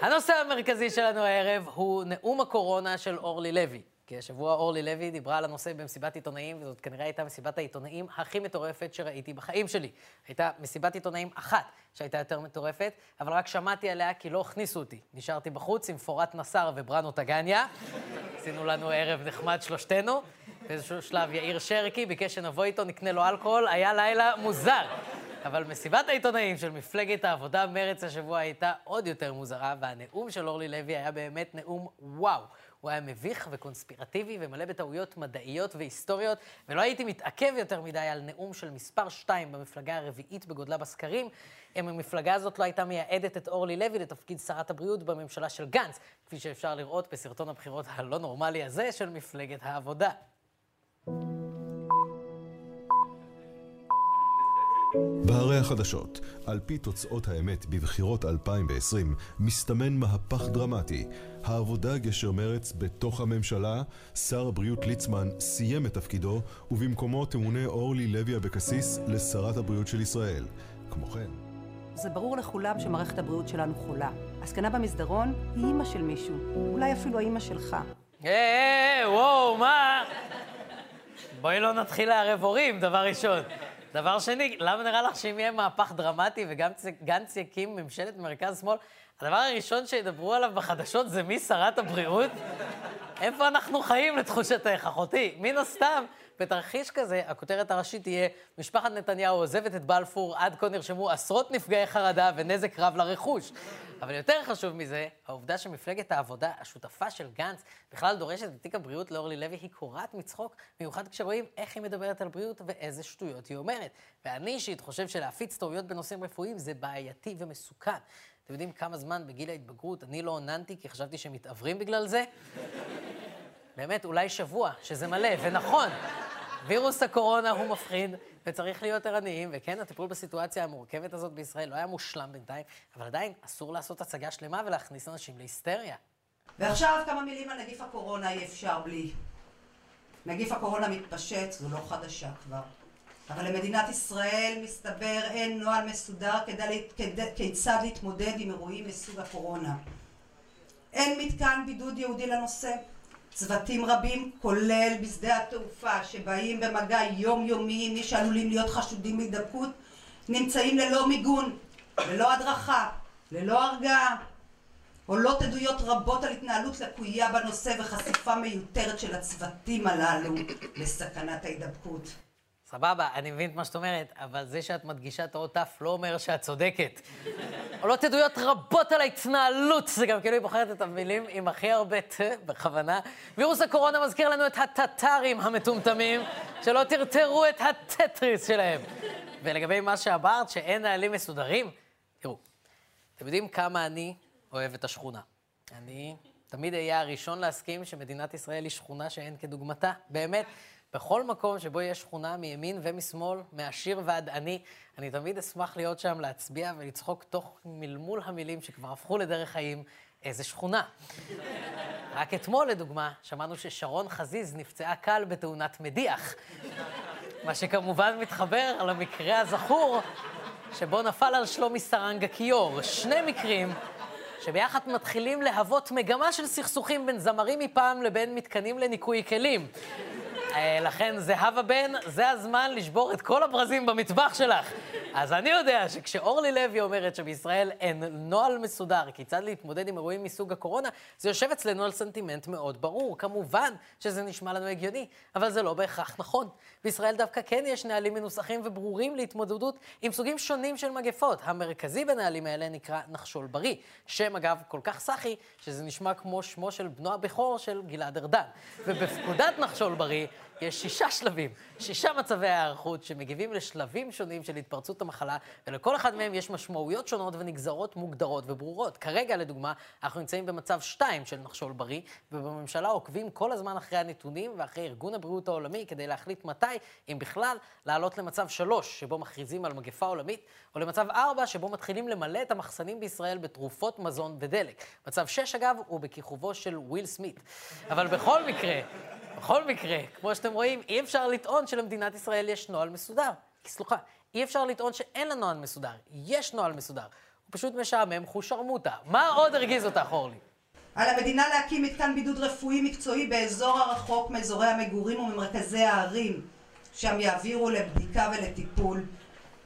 הנושא המרכזי שלנו הערב הוא נאום הקורונה של אורלי לוי. כי השבוע אורלי לוי דיברה על הנושא במסיבת עיתונאים, וזאת כנראה הייתה מסיבת העיתונאים הכי מטורפת שראיתי בחיים שלי. הייתה מסיבת עיתונאים אחת שהייתה יותר מטורפת, אבל רק שמעתי עליה כי לא הכניסו אותי. נשארתי בחוץ עם פורת נסר ובראנו טגניה. עשינו לנו ערב נחמד שלושתנו. באיזשהו שלב יאיר שרקי ביקש שנבוא איתו, נקנה לו אלכוהול, היה לילה מוזר. אבל מסיבת העיתונאים של מפלגת העבודה מרץ השבוע הייתה עוד יותר מוזרה, והנאום של אורלי לוי היה באמת נאום וואו. הוא היה מביך וקונספירטיבי ומלא בטעויות מדעיות והיסטוריות, ולא הייתי מתעכב יותר מדי על נאום של מספר 2 במפלגה הרביעית בגודלה בסקרים, אם המפלגה הזאת לא הייתה מייעדת את אורלי לוי לתפקיד שרת הבריאות בממשלה של גנץ, כפי שאפשר לראות בסרטון הבחירות הלא נורמלי הזה של מפלגת העבודה. בהרי החדשות, על פי תוצאות האמת בבחירות 2020, מסתמן מהפך דרמטי. העבודה גשר מרץ בתוך הממשלה, שר הבריאות ליצמן סיים את תפקידו, ובמקומו תמונה אורלי לוי אבקסיס לשרת הבריאות של ישראל. כמו כן... זה ברור לכולם שמערכת הבריאות שלנו חולה. הזקנה במסדרון היא אימא של מישהו, אולי אפילו האימא שלך. היי, וואו, מה? בואי לא נתחיל לערב הורים, דבר ראשון. דבר שני, למה נראה לך שאם יהיה מהפך דרמטי וגם גנץ יקים ממשלת מרכז-שמאל, הדבר הראשון שידברו עליו בחדשות זה מי שרת הבריאות? איפה אנחנו חיים לתחושתך, אחותי? מן הסתם, בתרחיש כזה, הכותרת הראשית תהיה, משפחת נתניהו עוזבת את בלפור, עד כה נרשמו עשרות נפגעי חרדה ונזק רב לרכוש. אבל יותר חשוב מזה, העובדה שמפלגת העבודה, השותפה של גנץ, בכלל דורשת את תיק הבריאות לאורלי לוי, היא קורעת מצחוק, במיוחד כשרואים איך היא מדברת על בריאות ואיזה שטויות היא אומרת. ואני אישית חושב שלהפיץ טעויות בנושאים רפואיים זה בעייתי ומסוכן. אתם יודעים כמה זמן בגיל ההתבגרות אני לא עוננתי כי חשבתי שהם מתעוורים בגלל זה? באמת, אולי שבוע, שזה מלא, ונכון, וירוס הקורונה הוא מפחיד, וצריך להיות ערניים, וכן, הטיפול בסיטואציה המורכבת הזאת בישראל לא היה מושלם בינתיים, אבל עדיין אסור לעשות הצגה שלמה ולהכניס אנשים להיסטריה. ועכשיו כמה מילים על נגיף הקורונה אי אפשר בלי. נגיף הקורונה מתפשט, זו לא חדשה כבר. אבל למדינת ישראל, מסתבר, אין נוהל מסודר כדי, כדי, כיצד להתמודד עם אירועים מסוג הקורונה. אין מתקן בידוד ייעודי לנושא. צוותים רבים, כולל בשדה התעופה, שבאים במגע יומיומי עם מי שעלולים להיות חשודים בהידבקות, נמצאים ללא מיגון, ללא הדרכה, ללא הרגעה. עולות עדויות רבות על התנהלות לקויה בנושא וחשיפה מיותרת של הצוותים הללו לסכנת ההידבקות. סבבה, אני מבין את מה שאת אומרת, אבל זה שאת מדגישה את האות ת' לא אומר שאת צודקת. עולות עדויות רבות על ההתנהלות, זה גם כאילו היא בוחרת את המילים עם הכי הרבה ת, בכוונה. וירוס הקורונה מזכיר לנו את הטטרים המטומטמים, שלא טרטרו את הטטריס שלהם. ולגבי מה שאמרת, שאין נהלים מסודרים, תראו, אתם יודעים כמה אני אוהב את השכונה. אני תמיד אהיה הראשון להסכים שמדינת ישראל היא שכונה שאין כדוגמתה. באמת. בכל מקום שבו יש שכונה מימין ומשמאל, מעשיר ועד עני, אני תמיד אשמח להיות שם, להצביע ולצחוק תוך מלמול המילים שכבר הפכו לדרך חיים, איזה שכונה. רק אתמול, לדוגמה, שמענו ששרון חזיז נפצעה קל בתאונת מדיח. מה שכמובן מתחבר למקרה הזכור שבו נפל על שלומי סרנגה כיור. שני מקרים שביחד מתחילים להוות מגמה של סכסוכים בין זמרים מפעם לבין מתקנים לניקוי כלים. אה, לכן, זהבה בן, זה הזמן לשבור את כל הברזים במטבח שלך. אז אני יודע שכשאורלי לוי אומרת שבישראל אין נוהל מסודר כיצד להתמודד עם אירועים מסוג הקורונה, זה יושב אצלנו על סנטימנט מאוד ברור. כמובן שזה נשמע לנו הגיוני, אבל זה לא בהכרח נכון. בישראל דווקא כן יש נהלים מנוסחים וברורים להתמודדות עם סוגים שונים של מגפות. המרכזי בנהלים האלה נקרא נחשול בריא. שם אגב כל כך סאחי, שזה נשמע כמו שמו של בנו הבכור של גלעד ארדן. ובפקודת נחשול בריא יש שישה שלבים, שישה מצבי היערכות שמגיבים לשלבים שונים של התפרצות המחלה, ולכל אחד מהם יש משמעויות שונות ונגזרות מוגדרות וברורות. כרגע, לדוגמה, אנחנו נמצאים במצב שתיים של נחשול בריא, ובממשלה עוקבים כל הזמן אחרי הנתונים ואחרי ארגון הבריאות העולמי כדי להחליט מתי, אם בכלל, לעלות למצב שלוש, שבו מכריזים על מגפה עולמית, או למצב ארבע, שבו מתחילים למלא את המחסנים בישראל בתרופות, מזון ודלק. מצב שש, אגב, הוא בכיכובו של וויל סמית. אבל בכל מקרה, בכל מקרה, כמו שאתם רואים, אי אפשר לטעון שלמדינת ישראל יש נוהל מסודר. סליחה, אי אפשר לטעון שאין לה נוהל מסודר. יש נוהל מסודר. הוא פשוט משעמם חוש שרמוטה. מה עוד הרגיז אותך, אורלי? על המדינה להקים מתקן בידוד רפואי מקצועי באזור הרחוק מאזורי המגורים וממרכזי הערים, שם יעבירו לבדיקה ולטיפול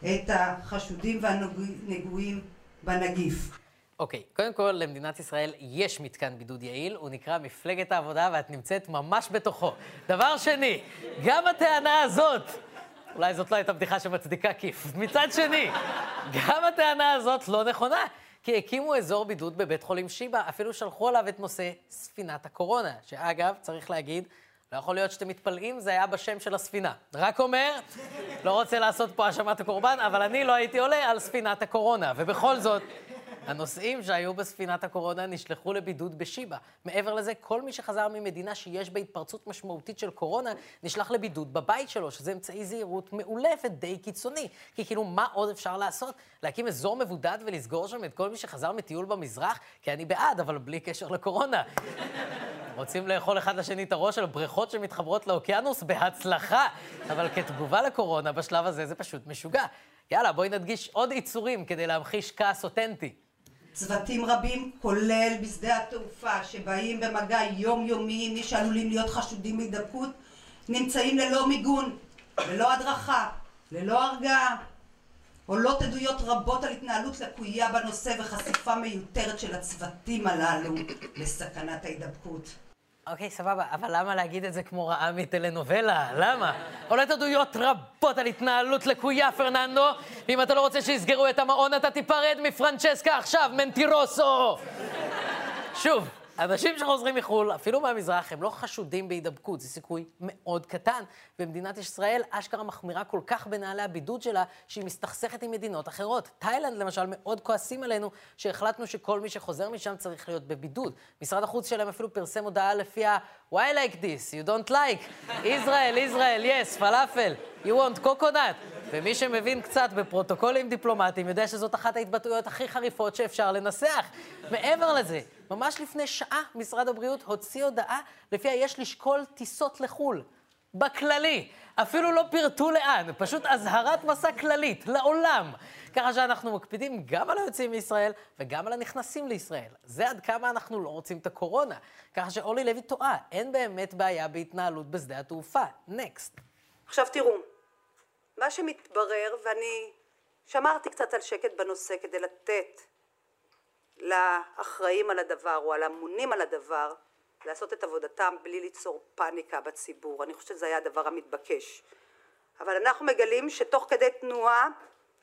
את החשודים והנגועים בנגיף. אוקיי, okay, קודם כל, למדינת ישראל יש מתקן בידוד יעיל, הוא נקרא מפלגת העבודה, ואת נמצאת ממש בתוכו. דבר שני, גם הטענה הזאת, אולי זאת לא הייתה בדיחה שמצדיקה כיף. מצד שני, גם הטענה הזאת לא נכונה, כי הקימו אזור בידוד בבית חולים שיבא, אפילו שלחו עליו את נושא ספינת הקורונה, שאגב, צריך להגיד, לא יכול להיות שאתם מתפלאים, זה היה בשם של הספינה. רק אומר, לא רוצה לעשות פה האשמת הקורבן, אבל אני לא הייתי עולה על ספינת הקורונה, ובכל זאת... הנוסעים שהיו בספינת הקורונה נשלחו לבידוד בשיבא. מעבר לזה, כל מי שחזר ממדינה שיש בה התפרצות משמעותית של קורונה, נשלח לבידוד בבית שלו, שזה אמצעי זהירות מעולה ודי קיצוני. כי כאילו, מה עוד אפשר לעשות? להקים אזור מבודד ולסגור שם את כל מי שחזר מטיול במזרח? כי אני בעד, אבל בלי קשר לקורונה. רוצים לאכול אחד לשני את הראש על בריכות שמתחברות לאוקיינוס? בהצלחה! אבל כתגובה לקורונה, בשלב הזה זה פשוט משוגע. יאללה, בואי נדגיש עוד עיצורים כדי להמחיש כעס אותנטי. צוותים רבים, כולל בשדה התעופה, שבאים במגע יומיומי עם מי שעלולים להיות חשודים בהידבקות, נמצאים ללא מיגון, ללא הדרכה, ללא הרגעה. עולות עדויות רבות על התנהלות לקויה בנושא וחשיפה מיותרת של הצוותים הללו לסכנת ההידבקות. אוקיי, סבבה, אבל למה להגיד את זה כמו רעה מטלנובלה? למה? עולות עדויות רבות על התנהלות לקויה, פרננדו, ואם אתה לא רוצה שיסגרו את המעון, אתה תיפרד מפרנצ'סקה עכשיו, מנטירוסו! שוב, אנשים שחוזרים מחו"ל, אפילו מהמזרח, הם לא חשודים בהידבקות, זה סיכוי מאוד קטן. ומדינת ישראל אשכרה מחמירה כל כך בנהלי הבידוד שלה, שהיא מסתכסכת עם מדינות אחרות. תאילנד למשל מאוד כועסים עלינו, שהחלטנו שכל מי שחוזר משם צריך להיות בבידוד. משרד החוץ שלהם אפילו פרסם הודעה לפיה, why like this, you don't like, Israel, Israel, yes, פלאפל, you want coconut. ומי שמבין קצת בפרוטוקולים דיפלומטיים יודע שזאת אחת ההתבטאויות הכי חריפות שאפשר לנסח. מעבר לזה, ממש לפני שעה משרד הבריאות הוציא הודעה לפיה יש לשקול טיסות לחו"ל. בכללי. אפילו לא פירטו לאן, פשוט אזהרת מסע כללית, לעולם. ככה שאנחנו מקפידים גם על היוצאים מישראל וגם על הנכנסים לישראל. זה עד כמה אנחנו לא רוצים את הקורונה. ככה שאורלי לוי טועה, אין באמת בעיה בהתנהלות בשדה התעופה. נקסט. עכשיו תראו, מה שמתברר, ואני שמרתי קצת על שקט בנושא כדי לתת לאחראים על הדבר או על הממונים על הדבר לעשות את עבודתם בלי ליצור פאניקה בציבור. אני חושבת שזה היה הדבר המתבקש. אבל אנחנו מגלים שתוך כדי תנועה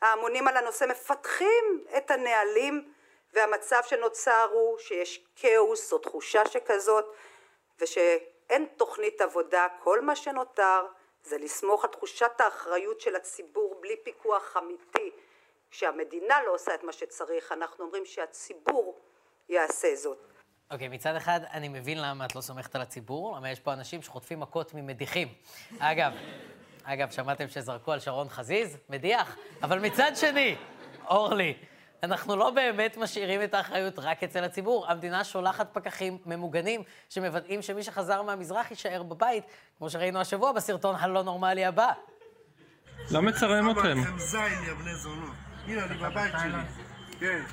האמונים על הנושא מפתחים את הנהלים והמצב שנוצר הוא שיש כאוס או תחושה שכזאת ושאין תוכנית עבודה, כל מה שנותר זה לסמוך על תחושת האחריות של הציבור בלי פיקוח אמיתי. כשהמדינה לא עושה את מה שצריך, אנחנו אומרים שהציבור יעשה זאת. אוקיי, okay, מצד אחד, אני מבין למה את לא סומכת על הציבור, למה יש פה אנשים שחוטפים מכות ממדיחים. אגב, אגב, שמעתם שזרקו על שרון חזיז? מדיח. אבל מצד שני, אורלי, אנחנו לא באמת משאירים את האחריות רק אצל הציבור. המדינה שולחת פקחים ממוגנים שמוודאים שמי שחזר מהמזרח יישאר בבית, כמו שראינו השבוע בסרטון הלא נורמלי הבא. לא מצרם אתכם. הנה, אני בבית שלי. כן.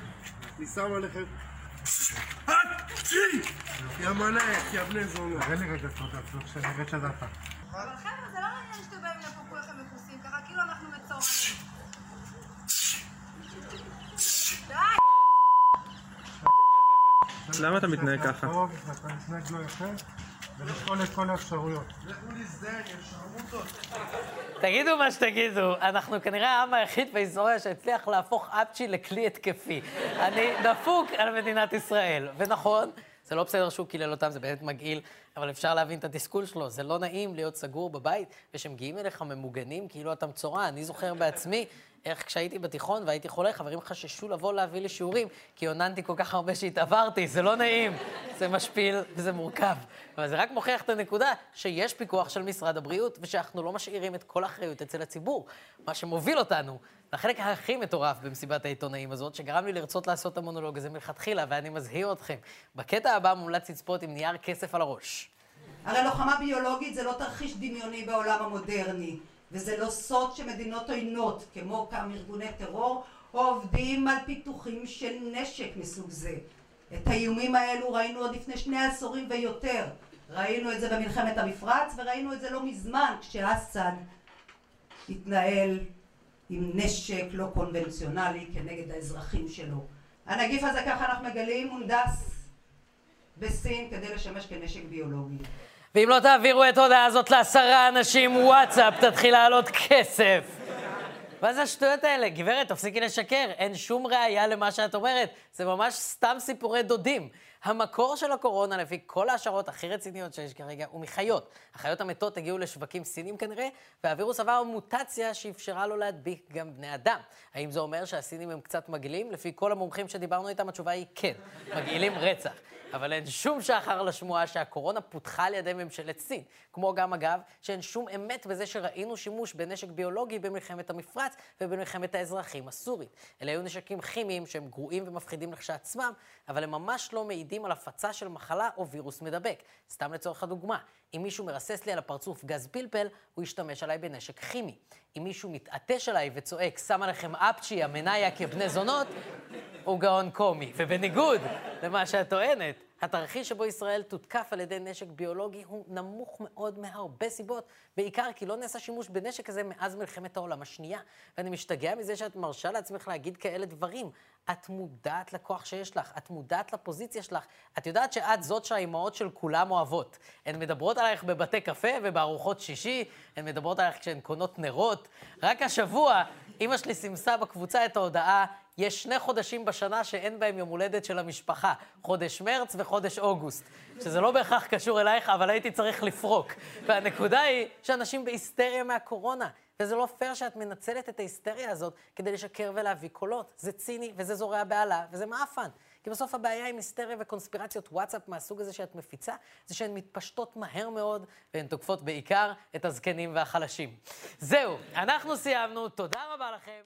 אני שם עליכם... יא מלאך, יא בני זונות. תראה לי רגע תודה, שאני אראה את הדאטה. אבל חבר'ה, זה לא מעניין שאתם באים לפה כולכם מכוסים, ככה כאילו אנחנו מצורעים. למה אתה מתנהג ככה? אתה מתנהג לא יפה, ולשקול את כל האפשרויות. תגידו מה שתגידו, אנחנו כנראה העם היחיד בהיסטוריה שהצליח להפוך אפצ'י לכלי התקפי. אני דפוק על מדינת ישראל. ונכון, זה לא בסדר שהוא קילל אותם, זה באמת מגעיל, אבל אפשר להבין את התסכול שלו. זה לא נעים להיות סגור בבית, ושמגיעים אליך ממוגנים כאילו אתה מצורע. אני זוכר בעצמי איך כשהייתי בתיכון והייתי חולה, חברים חששו לבוא להביא לי שיעורים, כי עוננתי כל כך הרבה שהתעברתי, זה לא נעים, זה משפיל וזה מורכב. אבל זה רק מוכיח את הנקודה שיש פיקוח של משרד הבריאות, ושאנחנו לא משאירים את כל האחריות אצל הציבור. מה שמוביל אותנו לחלק הכי מטורף במסיבת העיתונאים הזאת, שגרם לי לרצות לעשות את המונולוג הזה מלכתחילה, ואני מזהיר אתכם. בקטע הבא מומלץ לצפות עם נייר כסף על הראש. הרי לוחמה ביולוגית זה לא תרחיש דמיוני בעולם המודרני. וזה לא סוד שמדינות עוינות, כמו כמה ארגוני טרור, עובדים על פיתוחים של נשק מסוג זה. את האיומים האלו ראינו עוד לפני שני עשורים ויותר. ראינו את זה במלחמת המפרץ וראינו את זה לא מזמן כשאסד התנהל עם נשק לא קונבנציונלי כנגד האזרחים שלו. הנגיף הזה, ככה אנחנו מגלים, הונדס בסין כדי לשמש כנשק ביולוגי. ואם לא תעבירו את ההודעה הזאת לעשרה אנשים, וואטסאפ תתחיל לעלות כסף. מה זה השטויות האלה? גברת, תפסיקי לשקר, אין שום ראייה למה שאת אומרת. זה ממש סתם סיפורי דודים. המקור של הקורונה, לפי כל ההשערות הכי רציניות שיש כרגע, הוא מחיות. החיות המתות הגיעו לשווקים סינים כנראה, והווירוס עבר מוטציה שאפשרה לו להדביק גם בני אדם. האם זה אומר שהסינים הם קצת מגעילים? לפי כל המומחים שדיברנו איתם, התשובה היא כן. מגעילים רצח. אבל אין שום שחר לשמועה שהקורונה פותחה על ידי ממשלת סין. כמו גם, אגב, שאין שום אמת בזה שראינו שימוש בנשק ביולוגי במלחמת המפרץ ובמלחמת האזרחים הסורית. אלה היו נשקים כימיים שהם גרועים ומפחידים לכשעצמם, אבל הם ממש לא מעידים על הפצה של מחלה או וירוס מדבק. סתם לצורך הדוגמה, אם מישהו מרסס לי על הפרצוף גז פלפל, הוא ישתמש עליי בנשק כימי. אם מישהו מתעטש עליי וצועק, שם עליכם אפצ'י, המניה כבני זונות, הוא גאון קומי. ובניגוד למה שאת טוענת, התרחיש שבו ישראל תותקף על ידי נשק ביולוגי הוא נמוך מאוד מהרבה סיבות, בעיקר כי לא נעשה שימוש בנשק הזה מאז מלחמת העולם השנייה. ואני משתגע מזה שאת מרשה לעצמך להגיד כאלה דברים. את מודעת לכוח שיש לך, את מודעת לפוזיציה שלך, את יודעת שאת זאת שהאימהות של כולם אוהבות. הן מדברות עלייך בבתי קפה ובארוחות שישי, הן מדברות עלייך כשהן קונות נרות. רק השבוע, אימא שלי סימסה בקבוצה את ההודעה, יש שני חודשים בשנה שאין בהם יום הולדת של המשפחה, חודש מרץ וחודש אוגוסט. שזה לא בהכרח קשור אלייך, אבל הייתי צריך לפרוק. והנקודה היא שאנשים בהיסטריה מהקורונה. וזה לא פייר שאת מנצלת את ההיסטריה הזאת כדי לשקר ולהביא קולות. זה ציני וזה זורע בהלה וזה מעפן. כי בסוף הבעיה עם היסטריה וקונספירציות וואטסאפ מהסוג הזה שאת מפיצה, זה שהן מתפשטות מהר מאוד, והן תוקפות בעיקר את הזקנים והחלשים. זהו, אנחנו סיימנו, תודה רבה לכם.